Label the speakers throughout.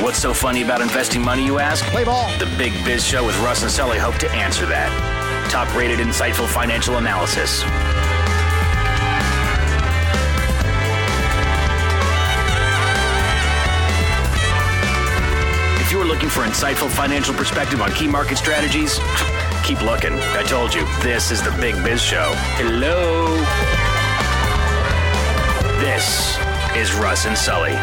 Speaker 1: What's so funny about investing money, you ask?
Speaker 2: Play ball.
Speaker 1: The Big Biz Show with Russ and Sully hope to answer that. Top rated, insightful financial analysis. If you are looking for insightful financial perspective on key market strategies, keep looking. I told you, this is the Big Biz Show. Hello. This is Russ and Sully.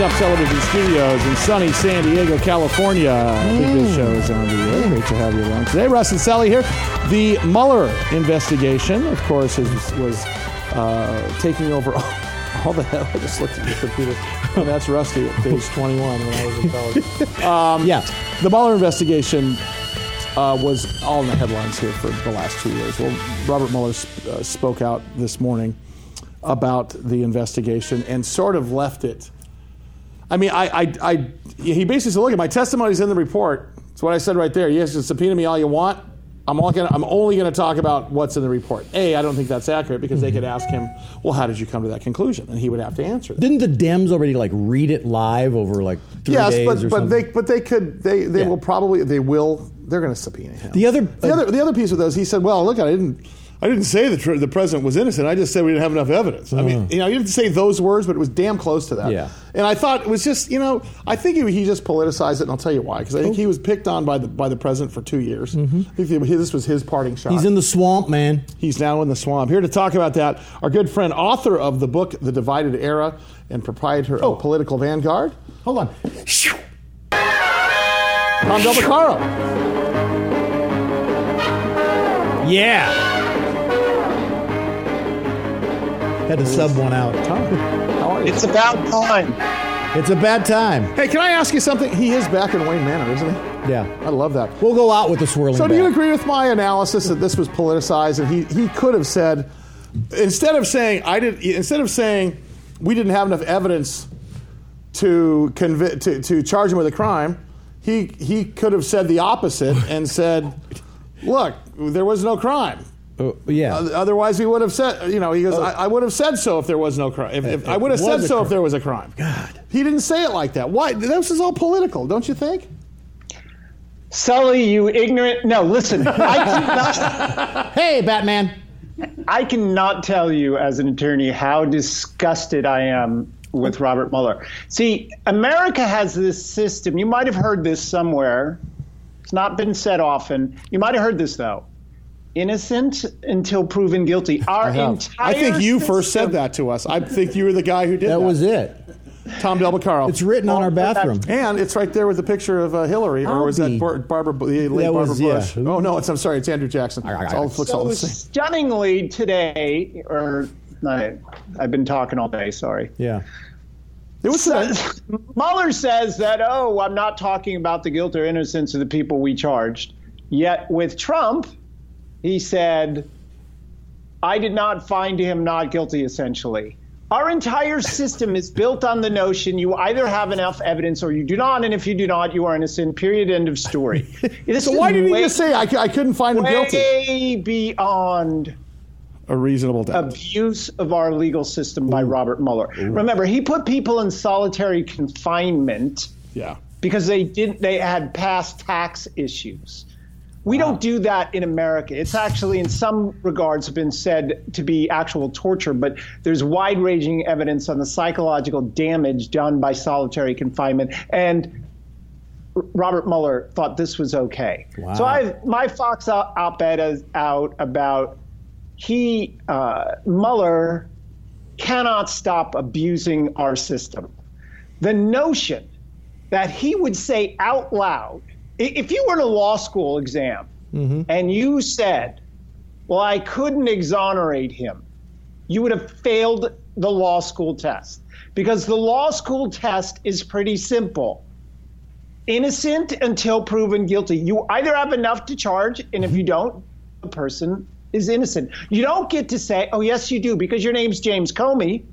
Speaker 2: Up Television Studios in sunny San Diego, California. I think this show is on the air. Great to have you along today. Russ and Sally here. The Mueller investigation, of course, is, was uh, taking over all, all the hell. I just looked at your computer. And that's Rusty at page 21 when I was in college. Um,
Speaker 3: Yeah.
Speaker 2: The Mueller investigation uh, was all in the headlines here for the last two years. Well, Robert Mueller sp- uh, spoke out this morning about the investigation and sort of left it. I mean, I, I, I, he basically said, "Look, my testimony's in the report. It's what I said right there. You guys can subpoena me all you want. I'm, all gonna, I'm only going to talk about what's in the report. A, I don't think that's accurate because they could mm-hmm. ask him, well, how did you come to that conclusion? And he would have to answer. That.
Speaker 3: Didn't the Dems already like read it live over like three
Speaker 2: Yes,
Speaker 3: days
Speaker 2: but
Speaker 3: or
Speaker 2: but
Speaker 3: something?
Speaker 2: they but they could they they
Speaker 3: Yeah.
Speaker 2: will probably they will they're going to subpoena him.
Speaker 3: The other-
Speaker 2: the other uh, the other piece of those he said, well, look, I didn't I didn't say the tr- the president was innocent. I just said we didn't have enough evidence. I mean, mm. you know, you didn't say those words, but it was damn close to that.
Speaker 3: Yeah.
Speaker 2: And I thought it was just you know I think he, he just politicized it, and I'll tell you why because I think oh. he was picked on by the by the president for two years. Mm-hmm. I think this was his parting shot.
Speaker 3: He's in the swamp, man.
Speaker 2: He's now in the swamp. Here to talk about that, our good friend, author of the book The Divided Era and proprietor
Speaker 3: Oh.
Speaker 2: of Political Vanguard,
Speaker 3: Hold on.
Speaker 2: Tom Del Beccaro.
Speaker 3: Yeah. Had to sub one out.
Speaker 2: Tom, how are you?
Speaker 4: It's about time.
Speaker 3: It's a bad time.
Speaker 2: Hey, can I ask you something? He is back in Wayne Manor, isn't he?
Speaker 3: Yeah.
Speaker 2: I love that.
Speaker 3: We'll go out with the swirling.
Speaker 2: So, do you
Speaker 3: bat.
Speaker 2: agree with my analysis that this was politicized, and he, he could have said, instead of saying I did, instead of saying we didn't have enough evidence to convict to, to charge him with a crime, he he could have said the opposite and said, look, there was no crime.
Speaker 3: Oh, yeah.
Speaker 2: Otherwise, we would have said, you know, he goes, oh. I, I would have said so if there was no crime. If, if,
Speaker 3: If
Speaker 2: I would have said
Speaker 3: was a
Speaker 2: so if there was a crime.
Speaker 3: God.
Speaker 2: He didn't say it like that. Why? This is all political, don't you think?
Speaker 4: Sully, you ignorant. No, listen. I cannot,
Speaker 3: hey, Batman.
Speaker 4: I cannot tell you as an attorney how disgusted I am with Robert Mueller. See, America has this system. You might have heard this somewhere. It's not been said often. You might have heard this, though. Innocent until proven guilty. Our entire
Speaker 2: I think you first said that to us. I think you were the guy who did that.
Speaker 3: That was it.
Speaker 2: Tom Del Beccaro.
Speaker 3: It's written on our bathroom.
Speaker 2: and it's right there with the picture of uh, Hillary, or
Speaker 3: I'll
Speaker 2: was that Bar- Barbara, the late
Speaker 3: That
Speaker 2: Barbara
Speaker 3: was- yeah.
Speaker 2: Bush? Oh no, it's I'm sorry, it's Andrew Jackson. It's all, looks all the same.
Speaker 4: stunningly today, or I, I've been talking all day. Sorry.
Speaker 3: Yeah.
Speaker 2: It was
Speaker 4: So- Mueller says that, oh, I'm not talking about the guilt or innocence of the people we charged. Yet with Trump, he said, I did not find him not guilty, essentially. Our entire system is built on the notion you either have enough evidence or you do not, and if you do not, you are innocent. Period. End of story.
Speaker 2: So why he
Speaker 4: way-
Speaker 2: just say I couldn't find him guilty?
Speaker 4: Way beyond
Speaker 2: A reasonable doubt.
Speaker 4: abuse of our legal system by Robert Mueller. Remember, he put people in solitary confinement
Speaker 2: yeah.
Speaker 4: because they didn't they had past tax issues. We don't do that in America. It's actually, in some regards, been said to be actual torture, but there's wide ranging evidence on the psychological damage done by solitary confinement. And Robert Mueller thought this was okay.
Speaker 3: Wow.
Speaker 4: So I've my Fox op-ed is out about he uh, Mueller cannot stop abusing our system. The notion that he would say out loud, if you were in a law school exam mm-hmm. and you said, "Well, I couldn't exonerate him," you would have failed the law school test because the law school test is pretty simple innocent until proven guilty. You either have enough to charge, and if you mm-hmm. don't, the person is innocent. You don't get to say, oh, yes, you do, because your name's James Comey.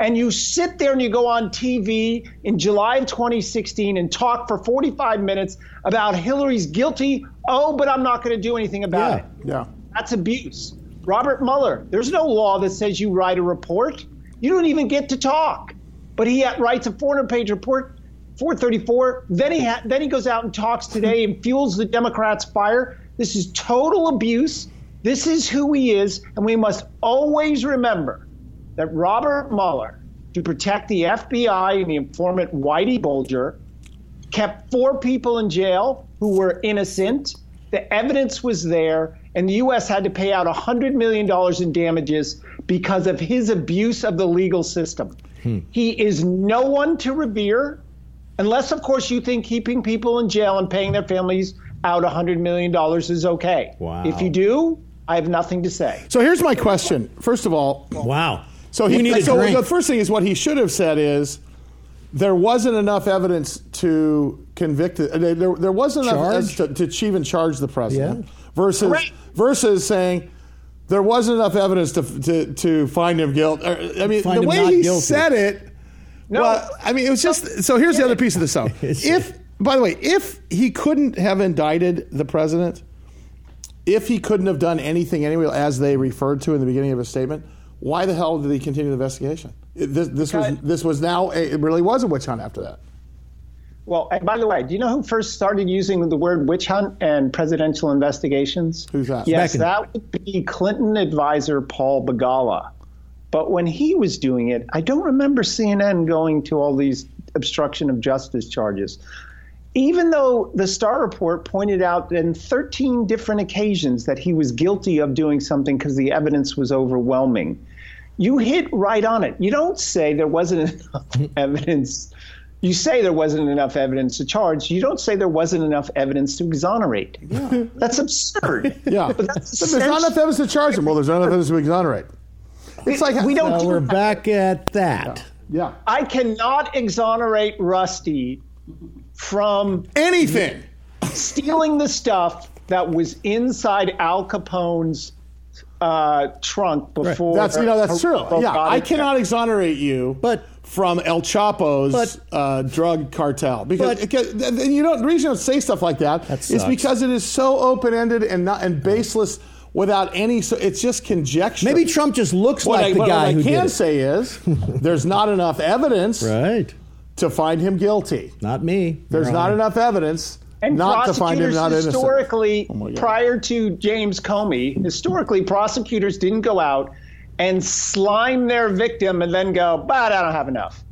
Speaker 4: And you sit there and you go on TV in July of 2016 and talk for 45 minutes about Hillary's guilty. Oh, but I'm not going to do anything about
Speaker 3: Yeah.
Speaker 4: it.
Speaker 2: Yeah.
Speaker 4: That's abuse. Robert Mueller, there's no law that says you write a report. You don't even get to talk. But he writes a 400 page report, 434. Then he, ha- then he goes out and talks today and fuels the Democrats' fire. This is total abuse. This is who he is. And we must always remember that Robert Mueller, to protect the FBI and the informant Whitey Bulger, kept four people in jail who were innocent. The evidence was there, and the U.S. had to pay out $100 million in damages because of his abuse of the legal system. Hmm. He is no one to revere, unless, of course, you think keeping people in jail and paying their families out $100 million is okay.
Speaker 3: Wow.
Speaker 4: If you do, I have nothing to say.
Speaker 2: So here's my question. First of all,
Speaker 3: Wow.
Speaker 2: So
Speaker 3: you
Speaker 2: he
Speaker 3: need a
Speaker 2: so
Speaker 3: drink.
Speaker 2: the first thing is what he should have said is there wasn't enough evidence to convict uh, there, there, there wasn't enough
Speaker 3: Charge?
Speaker 2: evidence to, to even charge the president
Speaker 3: Yeah.
Speaker 2: versus
Speaker 4: Correct.
Speaker 2: versus saying there wasn't enough evidence to to, to find him guilty. I mean,
Speaker 3: Find
Speaker 2: the way he
Speaker 3: guilty.
Speaker 2: said it.
Speaker 4: No.
Speaker 2: Well, I mean, it was just so. Here's the other piece of this. So, if by the way, if he couldn't have indicted the president, if he couldn't have done anything anyway, as they referred to in the beginning of his statement, why the hell did he continue the investigation? It- This, this was this was now a, it really was a witch hunt after that.
Speaker 4: Well, and by the way, do you know who first started using the word witch hunt and presidential investigations?
Speaker 2: Who's that?
Speaker 4: Yes,
Speaker 3: Back
Speaker 4: that would be Clinton advisor Paul Begala. But when he was doing it, I don't remember CNN going to all these obstruction of justice charges. Even though the Starr Report pointed out in 13 different occasions that he was guilty of doing something because the evidence was overwhelming, you hit right on it. You don't say there wasn't enough evidence. You say there wasn't enough evidence to charge. You don't say there wasn't enough evidence to exonerate. That's absurd.
Speaker 2: Yeah,
Speaker 4: But that's
Speaker 2: there's not enough evidence to charge him. Well, there's not enough evidence to exonerate. It's like
Speaker 4: we don't
Speaker 3: Well,
Speaker 4: do
Speaker 3: we're
Speaker 4: that.
Speaker 3: back at that.
Speaker 2: Yeah,
Speaker 4: I cannot exonerate Rusty from
Speaker 2: anything.
Speaker 4: stealing the stuff that was inside Al Capone's uh, trunk before.
Speaker 2: That's you know that's true.
Speaker 4: Bogota-
Speaker 2: Yeah, I cannot exonerate you,
Speaker 3: But-
Speaker 2: from El Chapo's
Speaker 3: But-
Speaker 2: uh, drug cartel because,
Speaker 3: But-
Speaker 2: because and you don't the reason you don't say stuff like that
Speaker 3: That
Speaker 2: is because it is so open ended and not and baseless without any. So it's just conjecture.
Speaker 3: Maybe Trump just looks
Speaker 2: What
Speaker 3: like
Speaker 2: I,
Speaker 3: the
Speaker 2: what
Speaker 3: guy
Speaker 2: I
Speaker 3: who
Speaker 2: can
Speaker 3: did it.
Speaker 2: say is there's not enough evidence
Speaker 3: Right.
Speaker 2: to find him guilty.
Speaker 3: Not me.
Speaker 2: There's
Speaker 3: Your
Speaker 2: not
Speaker 3: Honor.
Speaker 2: enough evidence
Speaker 4: And
Speaker 2: not to find him
Speaker 4: prosecutors
Speaker 2: not innocent.
Speaker 4: historically,
Speaker 2: Oh
Speaker 4: prior to James Comey, historically prosecutors didn't go out and slime their victim and then go, "But I don't have enough."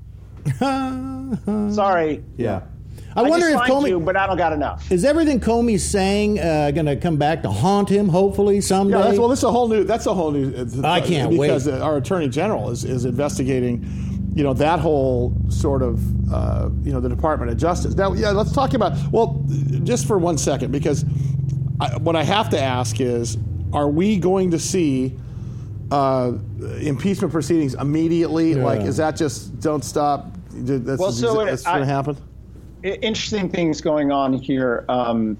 Speaker 4: Sorry.
Speaker 3: Yeah. I,
Speaker 4: I
Speaker 3: wonder
Speaker 4: just
Speaker 3: if
Speaker 4: slimed
Speaker 3: Comey
Speaker 4: you, but I don't got enough.
Speaker 3: is everything Comey's saying uh, going to come back to haunt him. Hopefully someday.
Speaker 2: Yeah, that's, well, this is a whole new. That's a whole new. uh,
Speaker 3: I can't wait.
Speaker 2: because our attorney general is, is investigating, you know, that whole sort of, uh, you know, the Department of Justice. Now, yeah, let's talk about. Well, just for one second, because I, what I have to ask is, are we going to see uh, impeachment proceedings immediately? Like, is that just don't stop? That's,
Speaker 4: Well, so
Speaker 2: that's going to happen.
Speaker 4: Interesting things going on here. Um,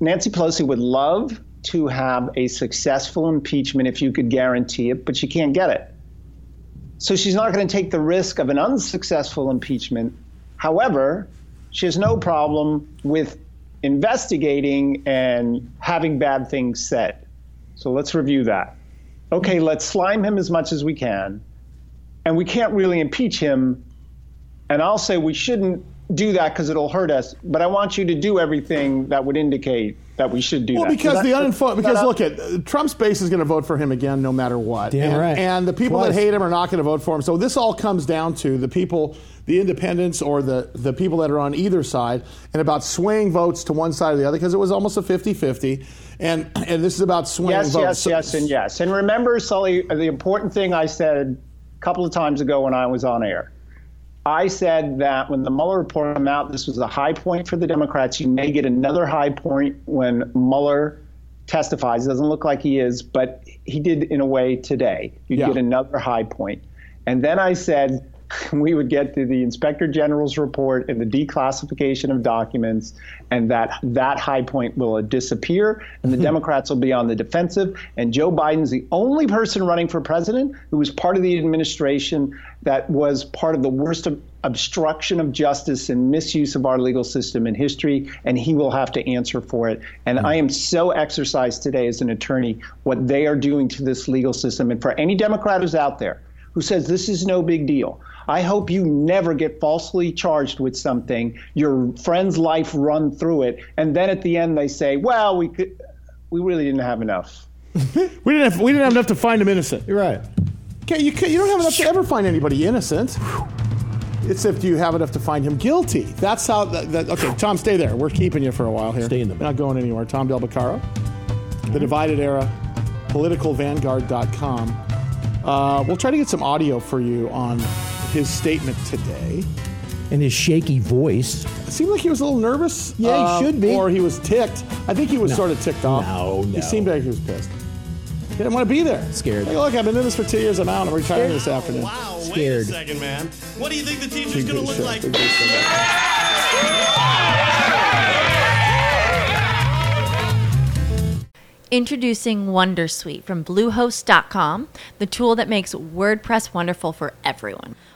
Speaker 4: Nancy Pelosi would love to have a successful impeachment if you could guarantee it, but she can't get it. So she's not going to take the risk of an unsuccessful impeachment. However, she has no problem with investigating and having bad things said. So let's review that. Okay, let's slime him as much as we can. And we can't really impeach him And I'll say we shouldn't do that because it'll hurt us. But I want you to do everything that would indicate that we should do
Speaker 2: well,
Speaker 4: that.
Speaker 2: because
Speaker 4: Does
Speaker 2: the uninformed, because look at uh, Trump's base is going to vote for him again, no matter what.
Speaker 3: Damn
Speaker 2: and,
Speaker 3: right.
Speaker 2: and the people
Speaker 3: Twice.
Speaker 2: that hate him are not going to vote for him. So this all comes down to the people, the independents or the, the people that are on either side, and about swaying votes to one side or the other, because it was almost a 50-50. And and this is about swaying
Speaker 4: Yes,
Speaker 2: votes.
Speaker 4: yes,
Speaker 2: So-
Speaker 4: yes, and yes. And remember, Sully, the important thing I said a couple of times ago when I was on air. I said that when the Mueller report came out, this was a high point for the Democrats. You may get another high point when Mueller testifies. It doesn't look like he is, but he did in a way today. You
Speaker 2: Yeah.
Speaker 4: get another high point. And then I said we would get to the inspector general's report and the declassification of documents, and that that high point will disappear, and the mm-hmm. Democrats will be on the defensive. And Joe Biden's the only person running for president who was part of the administration that was part of the worst ob- obstruction of justice and misuse of our legal system in history, and he will have to answer for it. And mm-hmm. I am so exercised today as an attorney what they are doing to this legal system. And for any Democrat who's out there who says this is no big deal. I hope you never get falsely charged with something, your friend's life run through it, and then at the end they say, "Well, we could, we really didn't have enough."
Speaker 2: we didn't have we didn't have enough to find him innocent.
Speaker 3: You're right.
Speaker 2: Okay, you, you don't have enough to ever find anybody innocent. It's if you have enough to find him guilty. That's how. That, that, okay, Tom, stay there. We're keeping you for a while here.
Speaker 3: Stay in the
Speaker 2: You're not going anywhere. Tom Del Beccaro, The Divided Era, PoliticalVanguard.com. Uh, we'll try to get some audio for you on his statement today.
Speaker 3: And his shaky voice.
Speaker 2: It seemed like he was a little nervous.
Speaker 3: Yeah, he
Speaker 2: uh,
Speaker 3: should be.
Speaker 2: Or he was ticked. I think he was sort of ticked off.
Speaker 3: No,
Speaker 2: He seemed like he was pissed. He didn't want to be there.
Speaker 3: Scared.
Speaker 2: Hey, look, I've been doing this for two years. I'm out. I'm retiring this afternoon.
Speaker 5: Wow, wait
Speaker 3: Scared.
Speaker 5: a second, man. What do you think the teacher's going to look
Speaker 2: show.
Speaker 5: like?
Speaker 2: Big big show.
Speaker 6: Introducing Wondersuite from Bluehost.com, the tool that makes WordPress wonderful for everyone.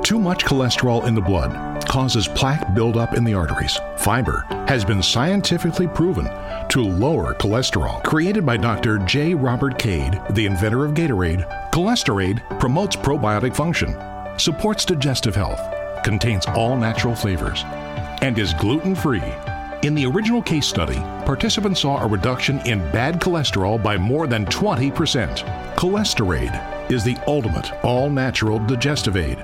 Speaker 7: Too much cholesterol in the blood causes plaque buildup in the arteries. Fiber has been scientifically proven to lower cholesterol. Created by Dr. J. Robert Cade, the inventor of Gatorade, Cholesterade promotes probiotic function, supports digestive health, contains all natural flavors, and is gluten free. In the original case study, participants saw a reduction in bad cholesterol by more than 20%. Cholesterade is the ultimate all natural digestive aid.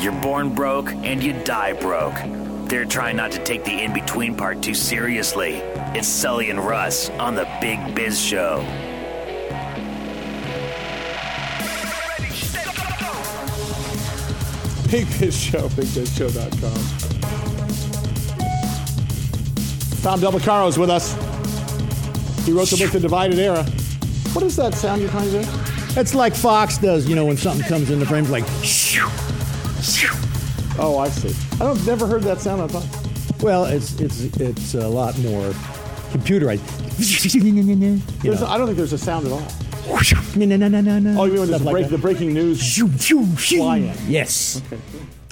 Speaker 1: You're born broke and you die broke. They're trying not to take the in between part too seriously. It's Sully and Russ on the Big Biz Show.
Speaker 2: Big Biz Show, bigbizshow.com. Tom Del Beccaro is with us. He wrote the book, The Divided Era. What is that sound you're trying to do?
Speaker 3: It's like Fox does, you know, when something comes in the frame, like,
Speaker 2: Oh, I see. I don't never heard that sound on Fox.
Speaker 3: well, it's it's it's a lot more computerized. You
Speaker 2: There's,
Speaker 3: know.
Speaker 2: I don't think there's a sound at all. Oh, you mean when
Speaker 3: Stuff
Speaker 2: there's
Speaker 3: like
Speaker 2: break,
Speaker 3: that.
Speaker 2: the breaking news? Fly in.
Speaker 3: Yes.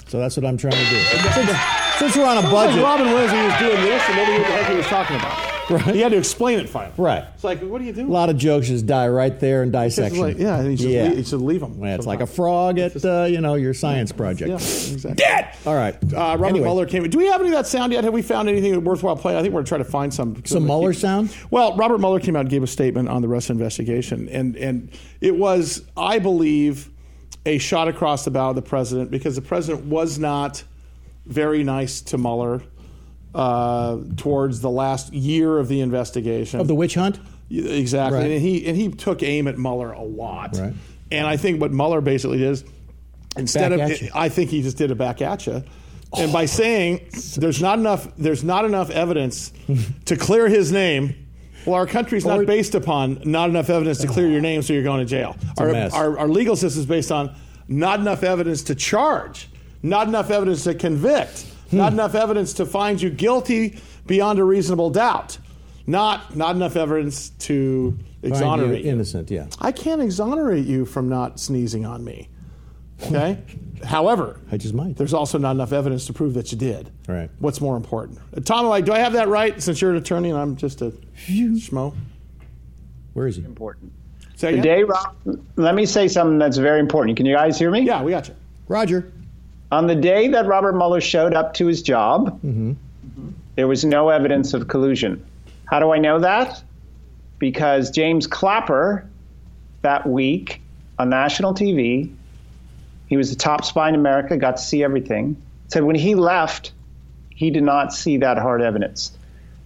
Speaker 3: So that's what I'm trying to do. Since, since we're on a budget,
Speaker 2: Robin Williams was doing this, and nobody knew what the heck he was talking about.
Speaker 3: Right.
Speaker 2: He had to explain it finally.
Speaker 3: Right.
Speaker 2: It's like, what do you do?
Speaker 3: a lot of jokes just die right there in dissection.
Speaker 2: like, yeah, and he should,
Speaker 3: Yeah.
Speaker 2: leave, he should leave them.
Speaker 3: Well, it's like a frog at uh, you know your science project.
Speaker 2: Yeah, exactly.
Speaker 3: All right.
Speaker 2: Uh, Robert
Speaker 3: Anyway.
Speaker 2: Mueller came. Do we have any of that sound yet? Have we found anything worthwhile playing? I think we're going to try to find some.
Speaker 3: Some Mueller sound?
Speaker 2: Well, Robert Mueller came out and gave a statement on the Russia investigation, and and it was, I believe, a shot across the bow of the president because the president was not very nice to Mueller uh, towards the last year of the investigation.
Speaker 3: Of the witch hunt?
Speaker 2: Exactly,
Speaker 3: Right.
Speaker 2: and he and he took aim at Mueller a lot.
Speaker 3: Right.
Speaker 2: And I think what Mueller basically did is instead
Speaker 3: Back
Speaker 2: of
Speaker 3: you.
Speaker 2: I think he just did it back at you. And by saying there's not enough there's not enough evidence to clear his name, well, our country's
Speaker 3: Or-
Speaker 2: not based upon not enough evidence to clear your name, so you're going to jail. Our, our, our legal system is based on not enough evidence to charge, not enough evidence to convict,
Speaker 3: Hmm.
Speaker 2: not enough evidence to find you guilty beyond a reasonable doubt, not not enough evidence to exonerate you.
Speaker 3: innocent, yeah.
Speaker 2: I can't exonerate you from not sneezing on me. Okay? However,
Speaker 3: I just might.
Speaker 2: there's also not enough evidence to prove that you did.
Speaker 3: Right.
Speaker 2: What's more important? Uh, Tom, Like, do I have that right since you're an attorney and I'm just a schmo?
Speaker 3: Where is he?
Speaker 4: Important.
Speaker 2: Say
Speaker 4: The
Speaker 2: again?
Speaker 4: day, Rob, let me say something that's very important. Can you guys hear me?
Speaker 2: Yeah, we got you.
Speaker 3: Roger.
Speaker 4: On the day that Robert Mueller showed up to his job, mm-hmm. there was no evidence of collusion. How do I know that? Because James Clapper, that week on national TV, he was the top spy in America, got to see everything, said when he left, he did not see that hard evidence.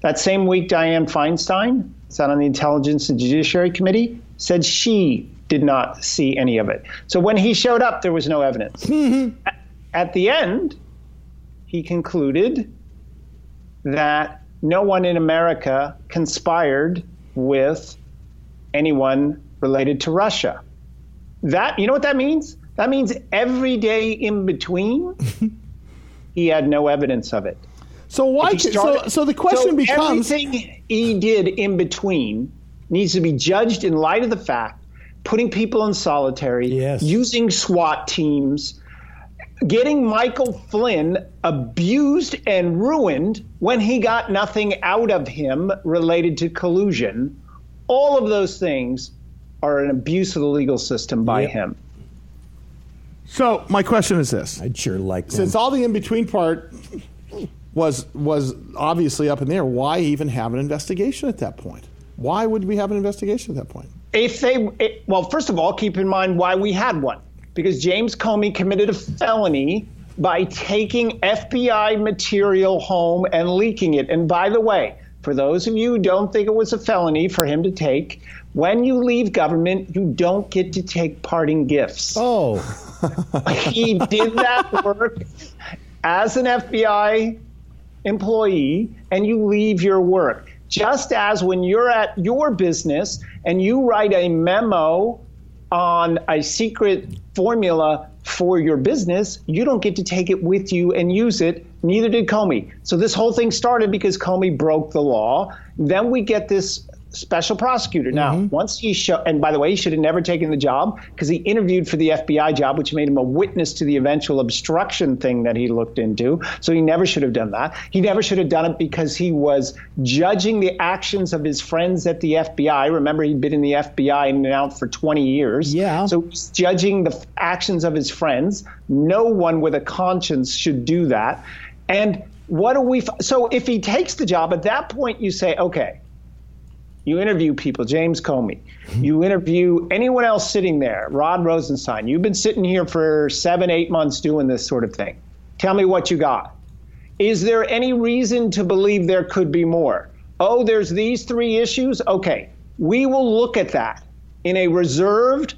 Speaker 4: That same week, Dianne Feinstein sat on the Intelligence and Judiciary Committee, said she did not see any of it. So when he showed up, there was no evidence. At the end, he concluded that no one in America conspired with anyone related to Russia. That you know what that means? That means every day in between, he had no evidence of it.
Speaker 2: So why?
Speaker 4: He
Speaker 2: so, so the question
Speaker 4: so
Speaker 2: becomes:
Speaker 4: everything he did in between needs to be judged in light of the fact putting people in solitary,
Speaker 3: Yes.
Speaker 4: using SWAT teams, getting Michael Flynn abused and ruined when he got nothing out of him related to collusion. All of those things are an abuse of the legal system by
Speaker 3: Yep.
Speaker 4: him.
Speaker 2: So my question is this:
Speaker 3: I'd sure like that.
Speaker 2: since all the in between part was was obviously up in the air, why even have an investigation at that point? Why would we have an investigation at that point?
Speaker 4: if they it, well first of all keep in mind why we had one because james comey committed a felony by taking fbi material home and leaking it. And by the way for those of you who don't think it was a felony for him to take when you leave government you don't get to take parting gifts.
Speaker 3: Oh,
Speaker 4: he did that work as an FBI employee and you leave your work. Just as when you're at your business and you write a memo on a secret formula for your business, you don't get to take it with you and use it. Neither did Comey. So this whole thing started because Comey broke the law. Then we get this special prosecutor. Now, mm-hmm. once he show, and by the way, he should have never taken the job because he interviewed for the FBI job, which made him a witness to the eventual obstruction thing that he looked into. So he never should have done that. He never should have done it because he was judging the actions of his friends at the FBI. Remember, he'd been in the FBI in and out for 20 years.
Speaker 3: Yeah.
Speaker 4: So he's judging the f- actions of his friends. No one with a conscience should do that. And what do we? F- so if he takes the job, at that point you say, okay, you interview people, James Comey. You interview anyone else sitting there, Rod Rosenstein. You've been sitting here for seven, eight months doing this sort of thing. Tell me what you got. Is there any reason to believe there could be more? Oh, there's these three issues? Okay, we will look at that in a reserved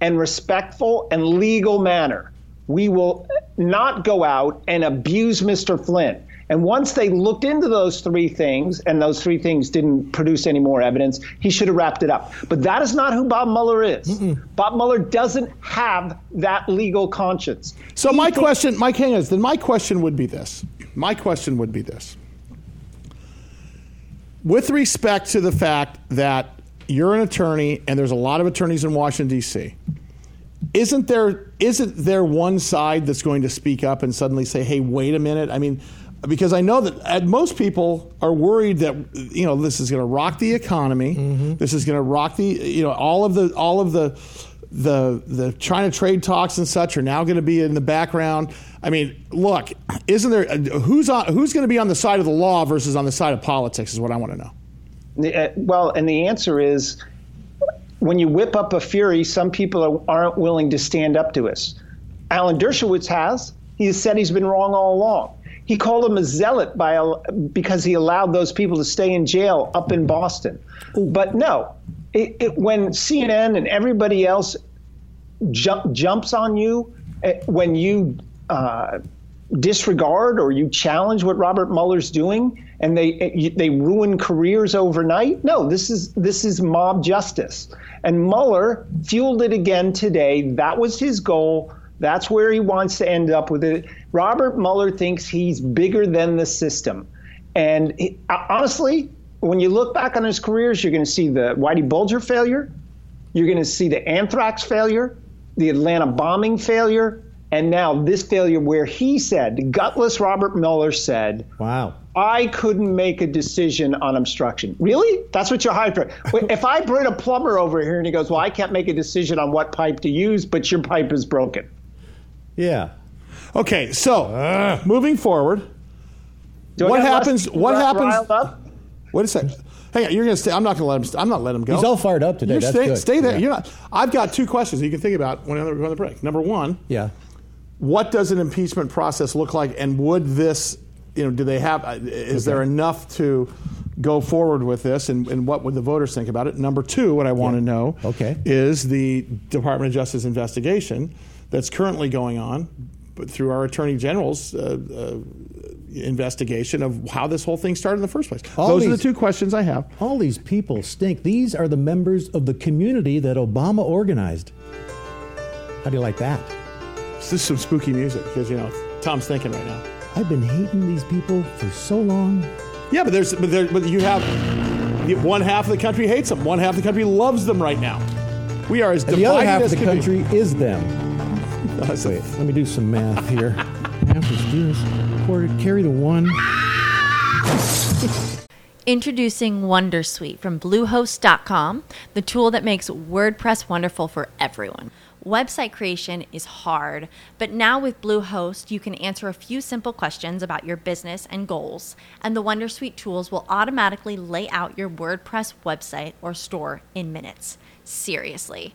Speaker 4: and respectful and legal manner. We will not go out and abuse Mr. Flynn. And once they looked into those three things and those three things didn't produce any more evidence, he should have wrapped it up. But that is not who Bob Mueller is. Mm-mm. Bob Mueller doesn't have that legal conscience.
Speaker 2: So he my question, Mike King is then my question would be this. My question would be this. With respect to the fact that you're an attorney and there's a lot of attorneys in Washington D.C isn't there isn't there one side that's going to speak up and suddenly say, "Hey, wait a minute"? I mean, because I know that most people are worried that you know this is going to rock the economy. Mm-hmm. This is going to rock the you know all of the all of the the the China trade talks and such are now going to be in the background. I mean, look, isn't there who's on who's going to be on the side of the law versus on the side of politics is what I want to know.
Speaker 4: Uh, well, and the answer is when you whip up a fury, some people aren't willing to stand up to us. Alan Dershowitz has. He has said he's been wrong all along. He called him a zealot by a, because he allowed those people to stay in jail up in Boston. But no, it, it, when CNN and everybody else jump, jumps on you, eh, when you uh, disregard or you challenge what Robert Mueller's doing, and they eh, they ruin careers overnight. No, this is this is mob justice, and Mueller fueled it again today. That was his goal. That's where he wants to end up with it. Robert Mueller thinks he's bigger than the system. And he, uh, honestly, when you look back on his careers, you're going to see the Whitey Bulger failure, you're going to see the anthrax failure, the Atlanta bombing failure, and now this failure where he said, gutless Robert Mueller said,
Speaker 3: Wow.
Speaker 4: I couldn't make a decision on obstruction. Really? That's what you're hired for. if I bring a plumber over here and he goes, Well, I can't make a decision on what pipe to use, but your pipe is broken.
Speaker 3: Yeah.
Speaker 2: Okay, so uh, moving forward, what happens? What happens? What is that? Hang on, you're going to stay. I'm not going to let him. I'm not letting him go.
Speaker 3: He's all fired up today.
Speaker 2: You're
Speaker 3: That's
Speaker 2: stay,
Speaker 3: good.
Speaker 2: stay there.
Speaker 3: Yeah.
Speaker 2: You're not. I've got two questions you can think about when we're on the break. Number one.
Speaker 3: Yeah.
Speaker 2: What does an impeachment process look like, and would this, you know, do they have? Uh, is okay. there enough to go forward with this, and, and, what would the voters think about it? Number two, what I want yeah. to know
Speaker 3: okay.
Speaker 2: is the Department of Justice investigation that's currently going on but through our attorney general's uh, uh, investigation of how this whole thing started in the first place. All Those these, are the two questions I have.
Speaker 3: All these people stink. These are the members of the community that Obama organized. How do you like that?
Speaker 2: This is some spooky music because you know Tom's thinking right now.
Speaker 3: I've been hating these people for so long.
Speaker 2: Yeah, but there's but, there, but you have one half of the country hates them, one half of the country loves them right now. We are as
Speaker 3: and
Speaker 2: divided
Speaker 3: the other half
Speaker 2: of
Speaker 3: the country
Speaker 2: be.
Speaker 3: is them. Wait, let me do some math here. Half is this. Quarter, carry the one.
Speaker 6: Introducing Wondersuite from Bluehost.com, the tool that makes WordPress wonderful for everyone. Website creation is hard, but now with Bluehost, you can answer a few simple questions about your business and goals, and the Wondersuite tools will automatically lay out your WordPress website or store in minutes. Seriously.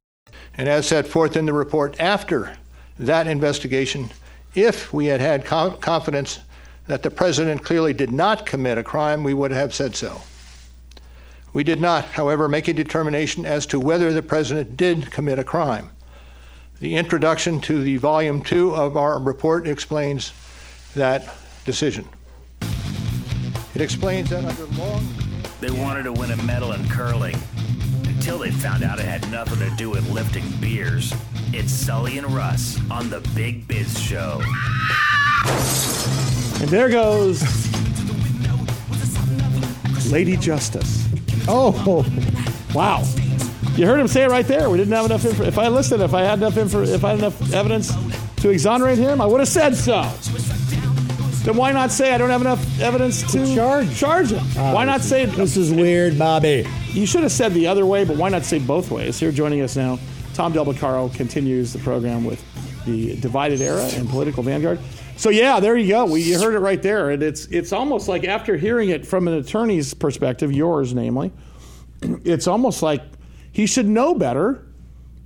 Speaker 8: And as set forth in the report after that investigation, if we had had confidence that the president clearly did not commit a crime, we would have said so. We did not, however, make a determination as to whether the president did commit a crime. The introduction to the volume two of our report explains that decision. It explains that under long.
Speaker 1: They wanted to win a medal in curling until they found out it had nothing to do with lifting beers. It's Sully and Russ on the Big Biz Show.
Speaker 2: And there goes Lady Justice. Oh, wow. You heard him say it right there. We didn't have enough. If I listened, if I had enough info, if I had enough evidence to exonerate him, I would have said so. Then why not say I don't have enough evidence to
Speaker 3: charge
Speaker 2: charge him?
Speaker 3: Uh,
Speaker 2: why not say
Speaker 3: this is weird, Bobby?
Speaker 2: You should have said the other way, but why not say both ways? Here, joining us now, Tom Del Beccaro continues the program with the divided era and political vanguard. So yeah, there you go. We, you heard it right there, and it's it's almost like after hearing it from an attorney's perspective, yours namely, it's almost like he should know better,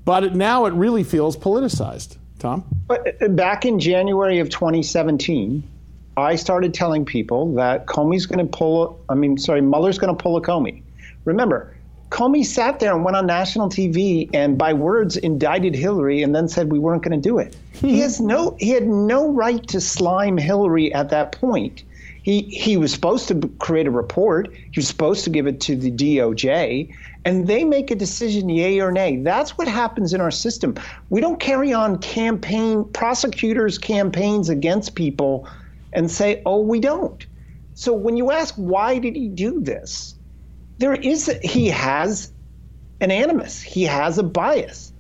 Speaker 2: but it, now it really feels politicized. Tom,
Speaker 4: but uh, back in January of 2017 I started telling people that Comey's going to pull, I mean, sorry, Mueller's going to pull a Comey. Remember, Comey sat there and went on national TV and by words indicted Hillary and then said we weren't going to do it. he hmm. has no he had no right to slime Hillary at that point. He he was supposed to create a report. He was supposed to give it to the DOJ and they make a decision yay or nay. That's what happens in our system. We don't carry on campaign prosecutors campaigns against people and say, oh, we don't. So when you ask why did he do this, there is he has an animus. He has a bias.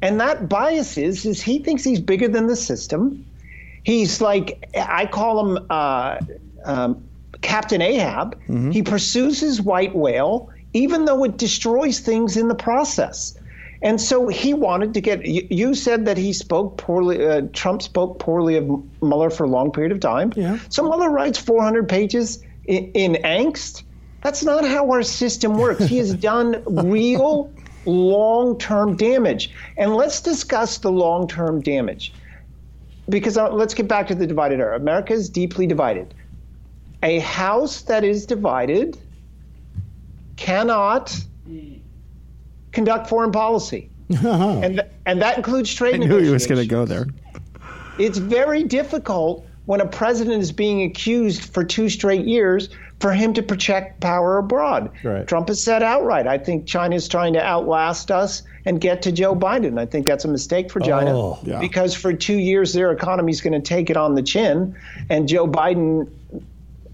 Speaker 4: And that bias is is he thinks he's bigger than the system. He's like I call him uh, um, Captain Ahab. Mm-hmm. He pursues his white whale, even though it destroys things in the process. And so he wanted to get. You said that he spoke poorly. Uh, Trump spoke poorly of Mueller for a long period of time.
Speaker 2: Yeah.
Speaker 4: So Mueller writes 400 pages in, in angst. That's not how our system works. He has done real long-term damage, and let's discuss the long-term damage. Because uh, let's get back to the divided era. America is deeply divided. A house that is divided cannot conduct foreign policy. Uh-huh. and, th- and that includes trade
Speaker 2: I knew he was going to go there.
Speaker 4: It's very difficult when a president is being accused for two straight years for him to project power abroad.
Speaker 2: Right.
Speaker 4: Trump has said outright, I think China is trying to outlast us and get to Joe Biden. I think that's a mistake for China
Speaker 2: oh, yeah.
Speaker 4: because for two years their economy is going to take it on the chin, and Joe Biden,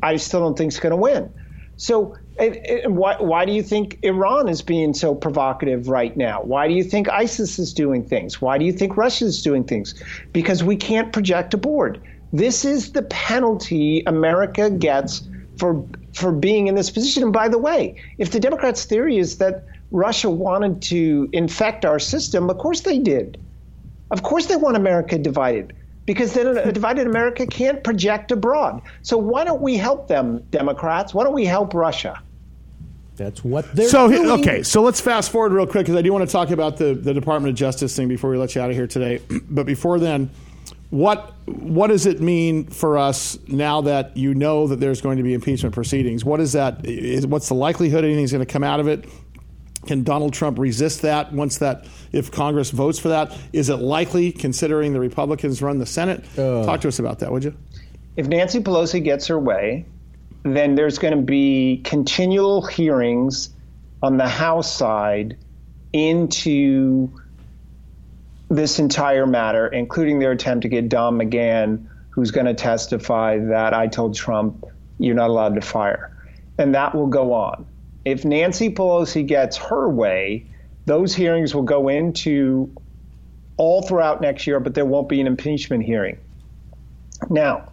Speaker 4: I still don't think is going to win. So and, and why, why do you think Iran is being so provocative right now? Why do you think ISIS is doing things? Why do you think Russia is doing things? Because we can't project a board. This is the penalty America gets for for being in this position. And by the way, if the Democrats' theory is that Russia wanted to infect our system, of course they did. Of course they want America divided because then a divided America can't project abroad. So why don't we help them, Democrats? Why don't we help Russia?
Speaker 3: That's what they're
Speaker 2: so,
Speaker 3: doing.
Speaker 2: okay, so let's fast forward real quick because I do want to talk about the, the Department of Justice thing before we let you out of here today. But before then, what what does it mean for us now that you know that there's going to be impeachment proceedings? What is that? Is, what's the likelihood anything's going to come out of it? Can Donald Trump resist that once that if Congress votes for that? Is it likely, considering the Republicans run the Senate? Uh, Talk to us about that, would you?
Speaker 4: If Nancy Pelosi gets her way, then there's going to be continual hearings on the House side into this entire matter, including their attempt to get Don McGahn, who's going to testify that I told Trump you're not allowed to fire. And that will go on. If Nancy Pelosi gets her way, those hearings will go into all throughout next year, but there won't be an impeachment hearing. Now,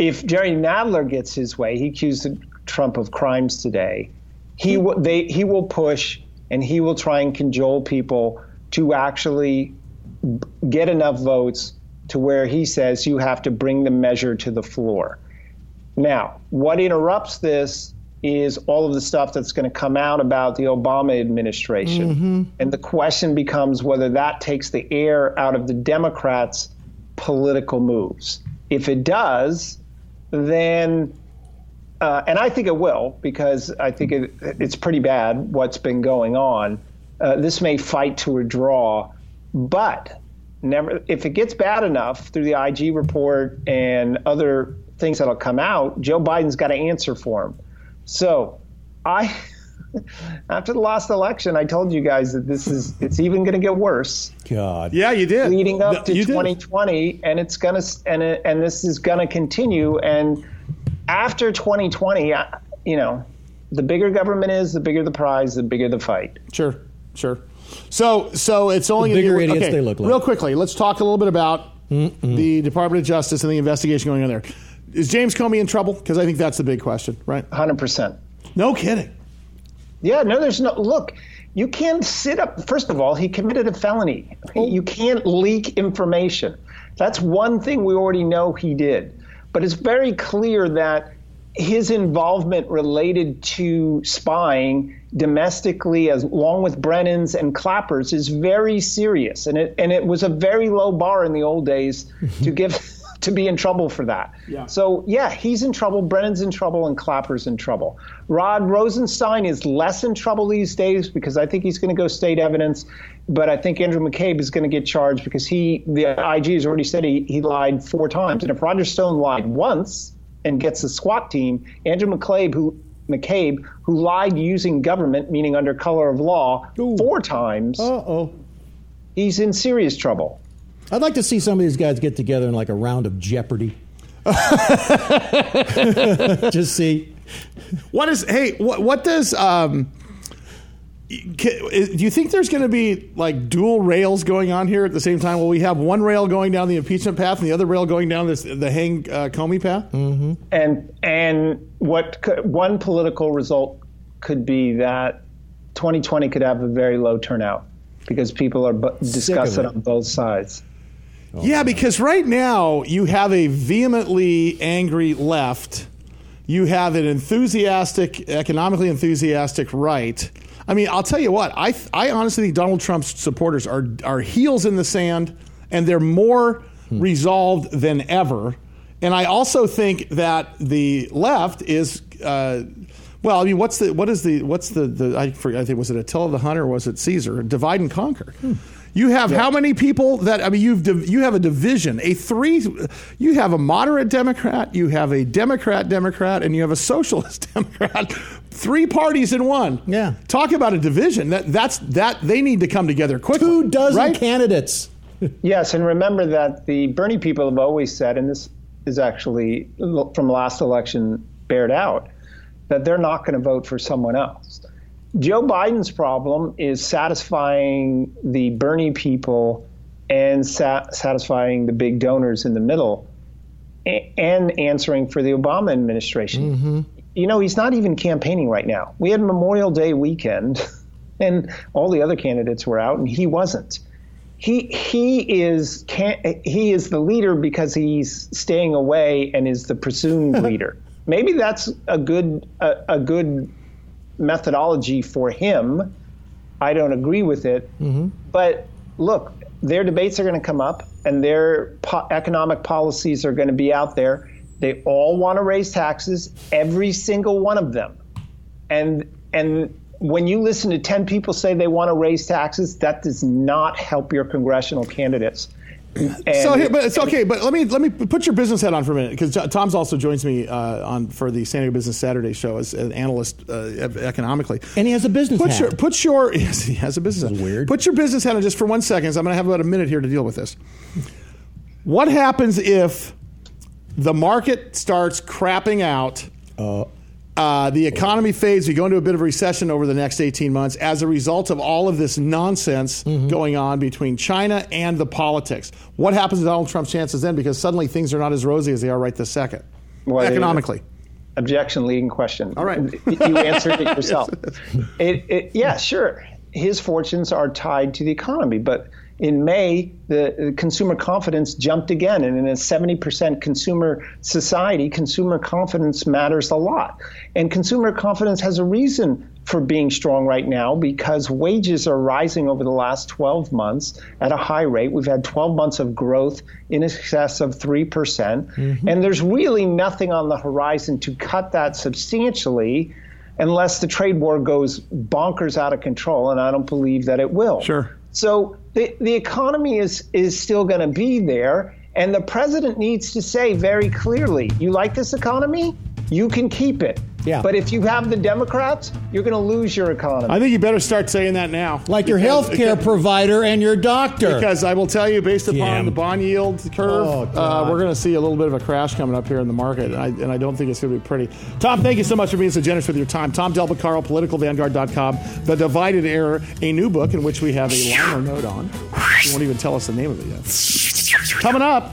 Speaker 4: if Jerry Nadler gets his way, he accused Trump of crimes today. He will they he will push and he will try and cajole people to actually get enough votes to where he says you have to bring the measure to the floor. Now, what interrupts this is all of the stuff that's going to come out about the Obama administration. Mm-hmm. And the question becomes whether that takes the air out of the Democrats' political moves. If it does, then, uh, and I think it will, because I think it, it's pretty bad what's been going on. Uh, this may fight to a draw, but never if it gets bad enough through the IG report and other things that'll come out, Joe Biden's got to answer for him. So, I after the last election, I told you guys that this is it's even going to get worse.
Speaker 3: God,
Speaker 2: yeah, you did
Speaker 4: leading up to
Speaker 2: you
Speaker 4: 2020, did. and it's gonna and it, and this is going to continue. And after 2020, you know, the bigger government is, the bigger the prize, the bigger the fight.
Speaker 2: Sure, sure. So, so it's only
Speaker 3: the bigger idiots okay, they look like.
Speaker 2: Real quickly, let's talk a little bit about Mm-mm. the Department of Justice and the investigation going on there. Is James Comey in trouble? Because I think that's the big question, right?
Speaker 4: Hundred percent.
Speaker 2: No kidding.
Speaker 4: Yeah, no, there's no look. You can't sit up. First of all, he committed a felony. Oh. You can't leak information. That's one thing we already know he did. But it's very clear that his involvement related to spying domestically, as along with Brennan's and Clapper's, is very serious, and it and it was a very low bar in the old days to give to be in trouble for that. Yeah. So yeah, he's in trouble. Brennan's in trouble, and Clapper's in trouble. Rod Rosenstein is less in trouble these days because I think he's going to go state evidence, but I think Andrew McCabe is going to get charged because he the IG has already said he, he lied four times, and if Roger Stone lied once and gets the SWAT team, Andrew McCabe who McCabe, who lied using government, meaning under color of law, Ooh. four times.
Speaker 3: Uh oh.
Speaker 4: He's in serious trouble.
Speaker 3: I'd like to see some of these guys get together in like a round of Jeopardy. Just see.
Speaker 2: What is, hey, what, what does, um, do you think there's going to be like dual rails going on here at the same time? Will we have one rail going down the impeachment path and the other rail going down this, the hang uh, Comey path?
Speaker 4: Mm-hmm. And and what could, one political result could be that 2020 could have a very low turnout because people are bu- discussing on both sides.
Speaker 2: Oh, yeah, because right now you have a vehemently angry left. You have an enthusiastic, economically enthusiastic right. I mean, I'll tell you what. I I honestly think Donald Trump's supporters are are heels in the sand, and they're more hmm. resolved than ever. And I also think that the left is. Uh, well, I mean, what's the what is the what's the the I forget, I think was it Attila the Hunter or was it Caesar? Divide and conquer. Hmm. You have yeah. how many people that I mean you've you have a division, a three you have a moderate Democrat, you have a Democrat Democrat and you have a socialist Democrat. Three parties in one.
Speaker 3: Yeah.
Speaker 2: Talk about a division. That that's that they need to come together quickly.
Speaker 3: Two dozen
Speaker 2: right?
Speaker 3: candidates.
Speaker 4: yes, and remember that the Bernie people have always said and this is actually from last election bared out that they're not going to vote for someone else. Joe Biden's problem is satisfying the Bernie people and sa- satisfying the big donors in the middle a- and answering for the Obama administration. Mm-hmm. You know, he's not even campaigning right now. We had Memorial Day weekend and all the other candidates were out and he wasn't. He he is can, he is the leader because he's staying away and is the presumed leader. Maybe that's a good a, a good methodology for him. I don't agree with it. Mm-hmm. But look, their debates are going to come up and their po- economic policies are going to be out there. They all want to raise taxes, every single one of them. And and when you listen to 10 people say they want to raise taxes, that does not help your congressional candidates.
Speaker 2: So, but it's okay. But let me let me put your business hat on for a minute because Tom's also joins me uh, on for the San Diego Business Saturday show as an analyst uh, economically,
Speaker 3: and he has a business
Speaker 2: put
Speaker 3: hat.
Speaker 2: Your, put your yes, he has a business
Speaker 3: hat. Weird.
Speaker 2: Put your business hat on just for one second. I'm going to have about a minute here to deal with this. What happens if the market starts crapping out?
Speaker 3: Uh,
Speaker 2: Uh, the economy fades. We go into a bit of a recession over the next 18 months as a result of all of this nonsense
Speaker 3: Mm-hmm.
Speaker 2: going on between China and the politics. What happens to Donald Trump's chances then? Because suddenly things are not as rosy as they are right this second,
Speaker 4: Well,
Speaker 2: economically.
Speaker 4: objection leading question.
Speaker 2: All right.
Speaker 4: you answered it yourself. it, it, yeah, sure. His fortunes are tied to the economy, but in May, the consumer confidence jumped again, and in a 70% consumer society, consumer confidence matters a lot. And consumer confidence has a reason for being strong right now because wages are rising over the last 12 months at a high rate. We've had 12 months of growth in excess of 3%. percent mm-hmm. And there's really nothing on the horizon to cut that substantially unless the trade war goes bonkers out of control. And I don't believe that it will.
Speaker 2: Sure.
Speaker 4: So the, the economy is, is still going to be there. And the president needs to say very clearly you like this economy? You can keep it.
Speaker 3: Yeah.
Speaker 4: But if you have the Democrats, you're going to lose your economy.
Speaker 2: I think you better start saying that now.
Speaker 3: Like your health care provider and your doctor.
Speaker 2: Because I will tell you, based upon
Speaker 3: Jim.
Speaker 2: the bond yield curve,
Speaker 3: Oh,
Speaker 2: uh, we're going to see a little bit of a crash coming up here in the market, and I, and I don't think it's going to be pretty. Tom, thank you so much for being so generous with your time. Tom Del Beccaro, politicalvanguard.com, The Divided Era, a new book in which we have a liner note on. You won't even tell us the name of it yet. Coming up.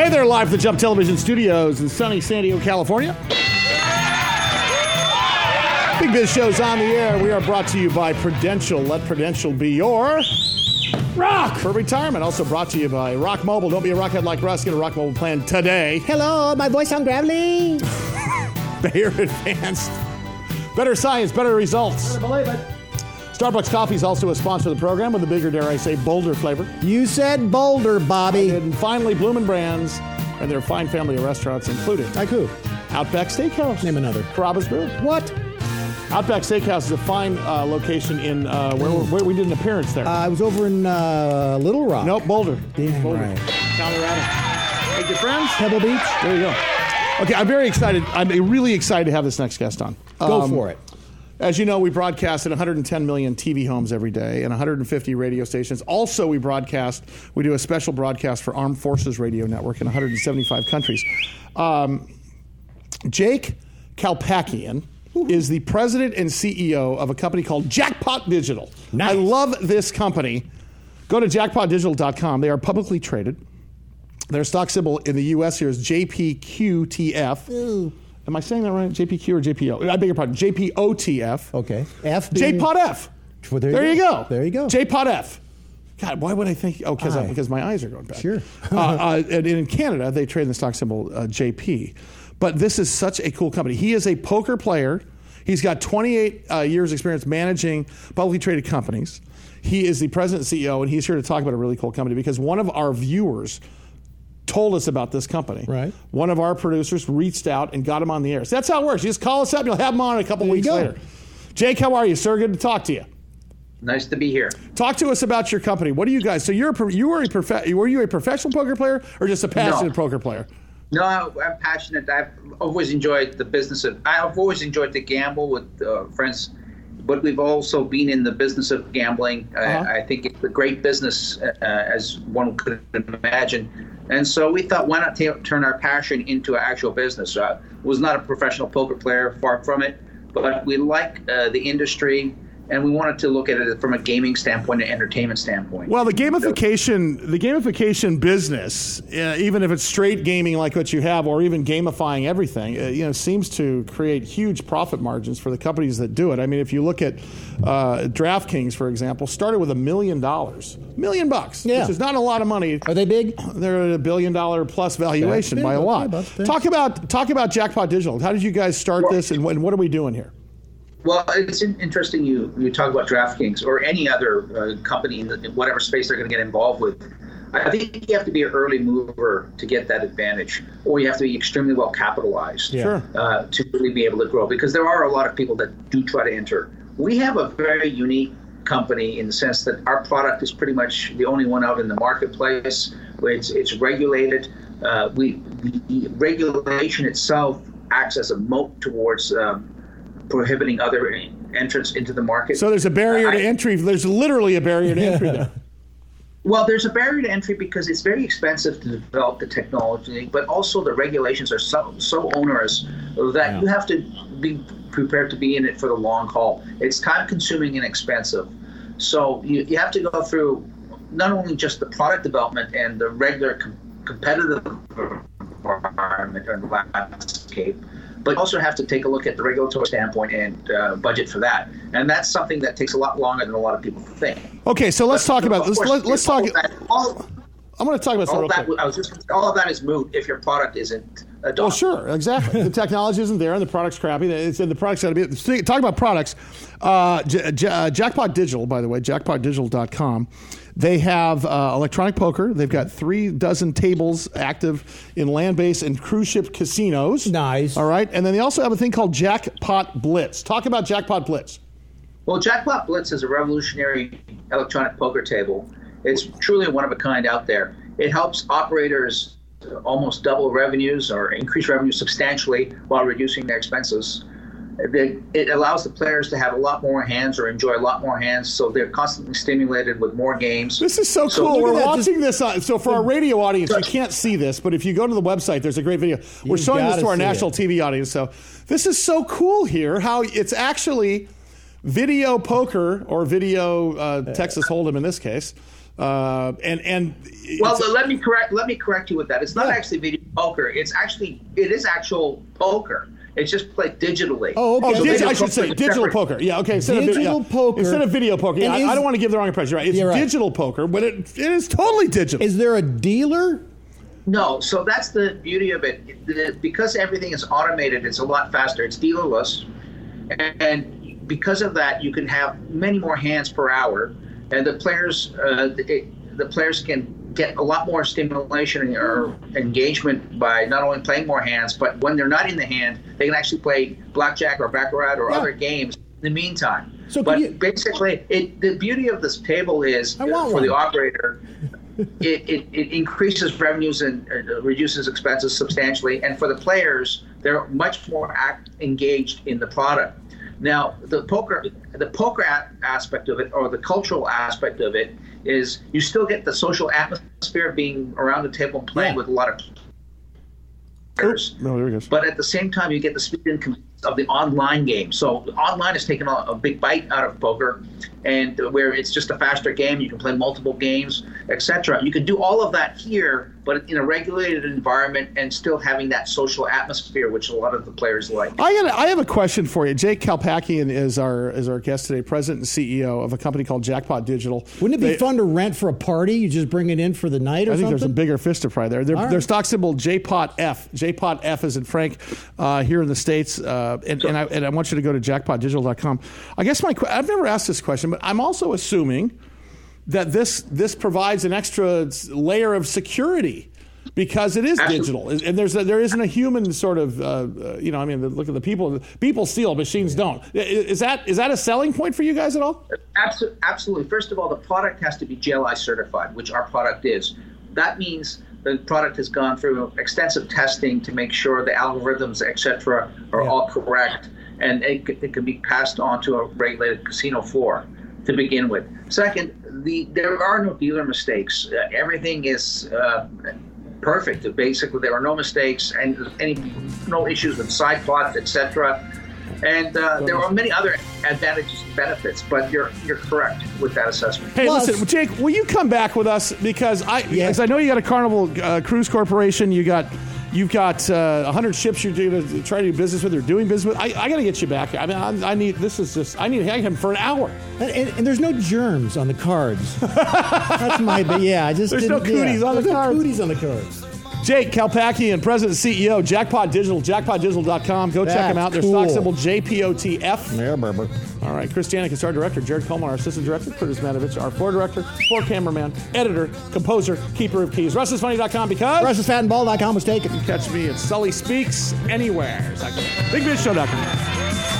Speaker 2: Hey there, live from the Jump Television Studios in sunny San Diego, California. Big Biz Show's on the air. We are brought to you by Prudential. Let Prudential be your rock for retirement. Also brought to you by Rock Mobile. Don't be a rockhead like Russ. Get a Rock Mobile plan today.
Speaker 3: Hello, my voice sound gravelly.
Speaker 2: Bayer Advanced. Better science, better results.
Speaker 3: I Believe it.
Speaker 2: Starbucks Coffee is also a sponsor of the program with a bigger, dare I say, bolder flavor.
Speaker 3: You said Boulder, Bobby.
Speaker 2: And finally, Bloomin' Brands and their fine family of restaurants, including
Speaker 3: Like who?
Speaker 2: Outback Steakhouse.
Speaker 3: Name another.
Speaker 2: Carrabba's Grill.
Speaker 3: What?
Speaker 2: Outback Steakhouse is a fine uh, location in uh, where, where we did an appearance there.
Speaker 3: Uh, I was over in uh, Little Rock.
Speaker 2: nope, Boulder.
Speaker 3: Damn
Speaker 2: Boulder,
Speaker 3: right.
Speaker 2: Colorado. Hey, your friends?
Speaker 3: Pebble Beach.
Speaker 2: There you go. Okay, I'm very excited. I'm really excited to have this next guest on.
Speaker 3: Go
Speaker 2: Um,
Speaker 3: for it.
Speaker 2: As you know, we broadcast at 110 million TV homes every day and 150 radio stations. Also, we broadcast, we do a special broadcast for Armed Forces Radio Network in 175 countries. Um, Jake Kalpakian is the president and CEO of a company called Jackpot Digital.
Speaker 3: Nice.
Speaker 2: I love this company. Go to jackpotdigital.com. They are publicly traded. Their stock symbol in the U.S. here is JPQTF. Am I saying that right? JPQ or JPO? I beg your pardon. JPOTF.
Speaker 3: Okay. F. being-
Speaker 2: JPOTF.
Speaker 3: Well, there,
Speaker 2: There you go.
Speaker 3: There you go.
Speaker 2: JPOT F. God, why would I think? Oh, because my eyes are going back.
Speaker 3: Sure.
Speaker 2: uh, uh, and in Canada, they trade in the stock symbol uh, JP. But this is such a cool company. He is a poker player. He's got 28 uh, years experience managing publicly traded companies. He is the president and CEO, and he's here to talk about a really cool company because one of our viewers told us about this company.
Speaker 3: Right.
Speaker 2: One of our producers reached out and got him on the air. So that's how it works. You just call us up, and you'll have him on a couple
Speaker 3: There
Speaker 2: weeks later. Jake, how are you, sir? Good to talk to you.
Speaker 9: Nice to be here.
Speaker 2: Talk to us about your company. What do you guys? So you're a, you were a prof- were you a professional poker player or just a passionate poker player?
Speaker 9: No, I- I'm passionate. I've always enjoyed the business of. I've always enjoyed to gamble with uh, friends, but we've also been in the business of gambling.
Speaker 2: Uh-huh.
Speaker 9: I, I think it's a great business, uh, as one could imagine. And so we thought, why not ta- turn our passion into an actual business? I was not a professional poker player, far from it, but we like uh, the industry, and we wanted to look at it from a gaming standpoint, an entertainment standpoint.
Speaker 2: Well, the gamification, the gamification business, uh, even if it's straight gaming like what you have, or even gamifying everything, uh, you know, seems to create huge profit margins for the companies that do it. I mean, if you look at uh, DraftKings, for example, started with a million dollars, million bucks,
Speaker 3: Yeah.
Speaker 2: which is not a lot of money.
Speaker 3: Are they big?
Speaker 2: They're at a billion dollar plus valuation by a lot.
Speaker 3: that's.
Speaker 2: Talk about talk about Jackpot Digital. How did you guys start this, and, and what are we doing here?
Speaker 9: Well, it's interesting you, you talk about DraftKings or any other uh, company in, whatever space they're going to get involved with. I think you have to be an early mover to get that advantage, or you have to be extremely well capitalized
Speaker 2: Sure.
Speaker 9: uh, to really be able to grow. Because there are a lot of people that do try to enter. We have a very unique company in the sense that our product is pretty much the only one out in the marketplace. Where it's it's regulated. Uh, we the regulation itself acts as a moat towards um, prohibiting other entrants into the market.
Speaker 2: So there's a barrier to
Speaker 9: I-
Speaker 2: entry. There's literally a barrier to entry there.
Speaker 9: Well, there's a barrier to entry because it's very expensive to develop the technology, but also the regulations are so so onerous that you have to be prepared to be in it for the long haul. It's time consuming and expensive. So you, you have to go through not only just the product development and the regular com- competitive environment or landscape, but also have to take a look at the regulatory standpoint and uh, budget for that. And that's something that takes a lot longer than a lot of people think.
Speaker 2: Okay, so let's talk about let's let, let's talk.
Speaker 9: that- all-
Speaker 2: I'm going to talk about
Speaker 9: all that,
Speaker 2: quick.
Speaker 9: I was just, all of that is moot if your product isn't adopted.
Speaker 2: Well, sure, exactly. the technology isn't there, and the product's crappy. It's, and the product's got to be. Talk about products. Uh, J- J- uh, Jackpot Digital, by the way, jackpotdigital.com. They have uh, electronic poker. They've got three dozen tables active in land-based and cruise ship casinos.
Speaker 3: Nice.
Speaker 2: All right, and then they also have a thing called Jackpot Blitz. Talk about Jackpot Blitz.
Speaker 9: Well, Jackpot Blitz is a revolutionary electronic poker table. It's truly one of a kind out there. It helps operators almost double revenues or increase revenue substantially while reducing their expenses. It it allows the players to have a lot more hands or enjoy a lot more hands, so they're constantly stimulated with more games.
Speaker 2: This is so
Speaker 9: So-
Speaker 2: cool.
Speaker 9: Look
Speaker 2: We're
Speaker 9: that,
Speaker 2: watching this. On, so for our radio audience, you can't see this, but if you go to the website, there's a great video. We're showing this
Speaker 3: gotta
Speaker 2: our national
Speaker 3: it.
Speaker 2: TV audience. So this is so cool here. How it's actually video poker or video uh, Texas Hold'em in this case, uh, and and
Speaker 9: Well,
Speaker 2: it's-
Speaker 9: let me correct. Let me correct you with that. It's not
Speaker 2: Yeah.
Speaker 9: actually video poker. It's actually it is actual poker. It's just played digitally.
Speaker 3: Oh, okay.
Speaker 2: Oh,
Speaker 3: So
Speaker 2: digi- I should say digital
Speaker 9: separate.
Speaker 2: poker. Yeah, okay. Instead of
Speaker 3: Digital
Speaker 2: yeah.
Speaker 3: poker.
Speaker 2: Instead of video poker. Yeah,
Speaker 3: And
Speaker 2: I, I don't want to give the wrong impression. Right? It's
Speaker 3: right.
Speaker 2: digital poker, but it, it is totally digital.
Speaker 3: Is there a dealer?
Speaker 9: No, so that's the beauty of it. The- Because everything is automated, it's a lot faster. It's dealerless, and, and because of that, you can have many more hands per hour, and the players, uh, it, the players can get a lot more stimulation or engagement by not only playing more hands, but when they're not in the hand, they can actually play blackjack or baccarat or
Speaker 2: Yeah.
Speaker 9: other games in the meantime.
Speaker 3: So
Speaker 9: but
Speaker 3: you-
Speaker 9: basically, it, the beauty of this table is for
Speaker 3: one.
Speaker 9: the operator it, it, it increases revenues and uh, reduces expenses substantially. And for the players, they're much more act, engaged in the product. Now, the poker, the poker aspect of it, or the cultural aspect of it, is you still get the social atmosphere of being around the table and playing
Speaker 3: Yeah.
Speaker 9: with a lot of players.
Speaker 2: Oh, there he goes.
Speaker 9: But at the same time, you get the speed and convenience of the online game. So online has taken a, a big bite out of poker, and where it's just a faster game, you can play multiple games. Etc. You can do all of that here, but in a regulated environment and still having that social atmosphere, which a lot of the players like.
Speaker 2: I, got I have a question for you. Jake Kalpakian is our is our guest today, president and CEO of a company called Jackpot Digital.
Speaker 3: Wouldn't it be they, fun to rent for a party? You just bring it in for the night or
Speaker 2: I think
Speaker 3: something?
Speaker 2: there's a bigger fish to fry there. Their, right. their stock symbol JPOT-F. JPOT-F is in Frank uh, here in the States. Uh, and, and, I, and I want you to go to jackpotdigital.com. I guess my I've never asked this question, but I'm also assuming that this this provides an extra layer of security because it is digital. And there's a, there isn't a human sort of uh, uh, you know I mean look at the people people steal machines don't. Is that is that a selling point for you guys at all?
Speaker 9: Absolutely absolutely. First of all the product has to be GLI certified which our product is. That means the product has gone through extensive testing to make sure the algorithms etc are yeah. all correct and it, it can be passed on to a regulated casino floor to begin with. Second the there are no dealer mistakes. Uh, everything is uh, perfect. Basically, there are no mistakes and any no issues with side pots, etc. And uh, there are many other advantages and benefits, but you're you're correct with that assessment.
Speaker 2: Hey, Plus, listen, Jake, will you come back with us because I yeah. because I know you got a Carnival uh, Cruise Corporation, you got You've got uh, 100 ships you're doing to try to do business with or doing business with. I, I got to get you back. I mean, I, I, need this is just I need to hang him for an hour.
Speaker 3: And, and, and there's no germs on the cards. That's my but yeah. I just
Speaker 2: there's no cooties
Speaker 3: yeah,
Speaker 2: on the cards.
Speaker 3: No cooties on the cards.
Speaker 2: Jake Kalpakian, President and CEO, Jackpot Digital, jackpotdigital.com. Go That's check them out. Their cool. stock symbol JPOTF.
Speaker 3: Yeah, Berber.
Speaker 2: All right, Chris Janik is our director. Jared Coleman, our assistant director. Curtis Matovich, our floor director. Floor cameraman, editor, composer, keeper of keys. RussIsFunny.com because...
Speaker 3: RussIsFatandBald.com was taken.
Speaker 2: You catch me at Sully Speaks anywhere. BigBizShow.com.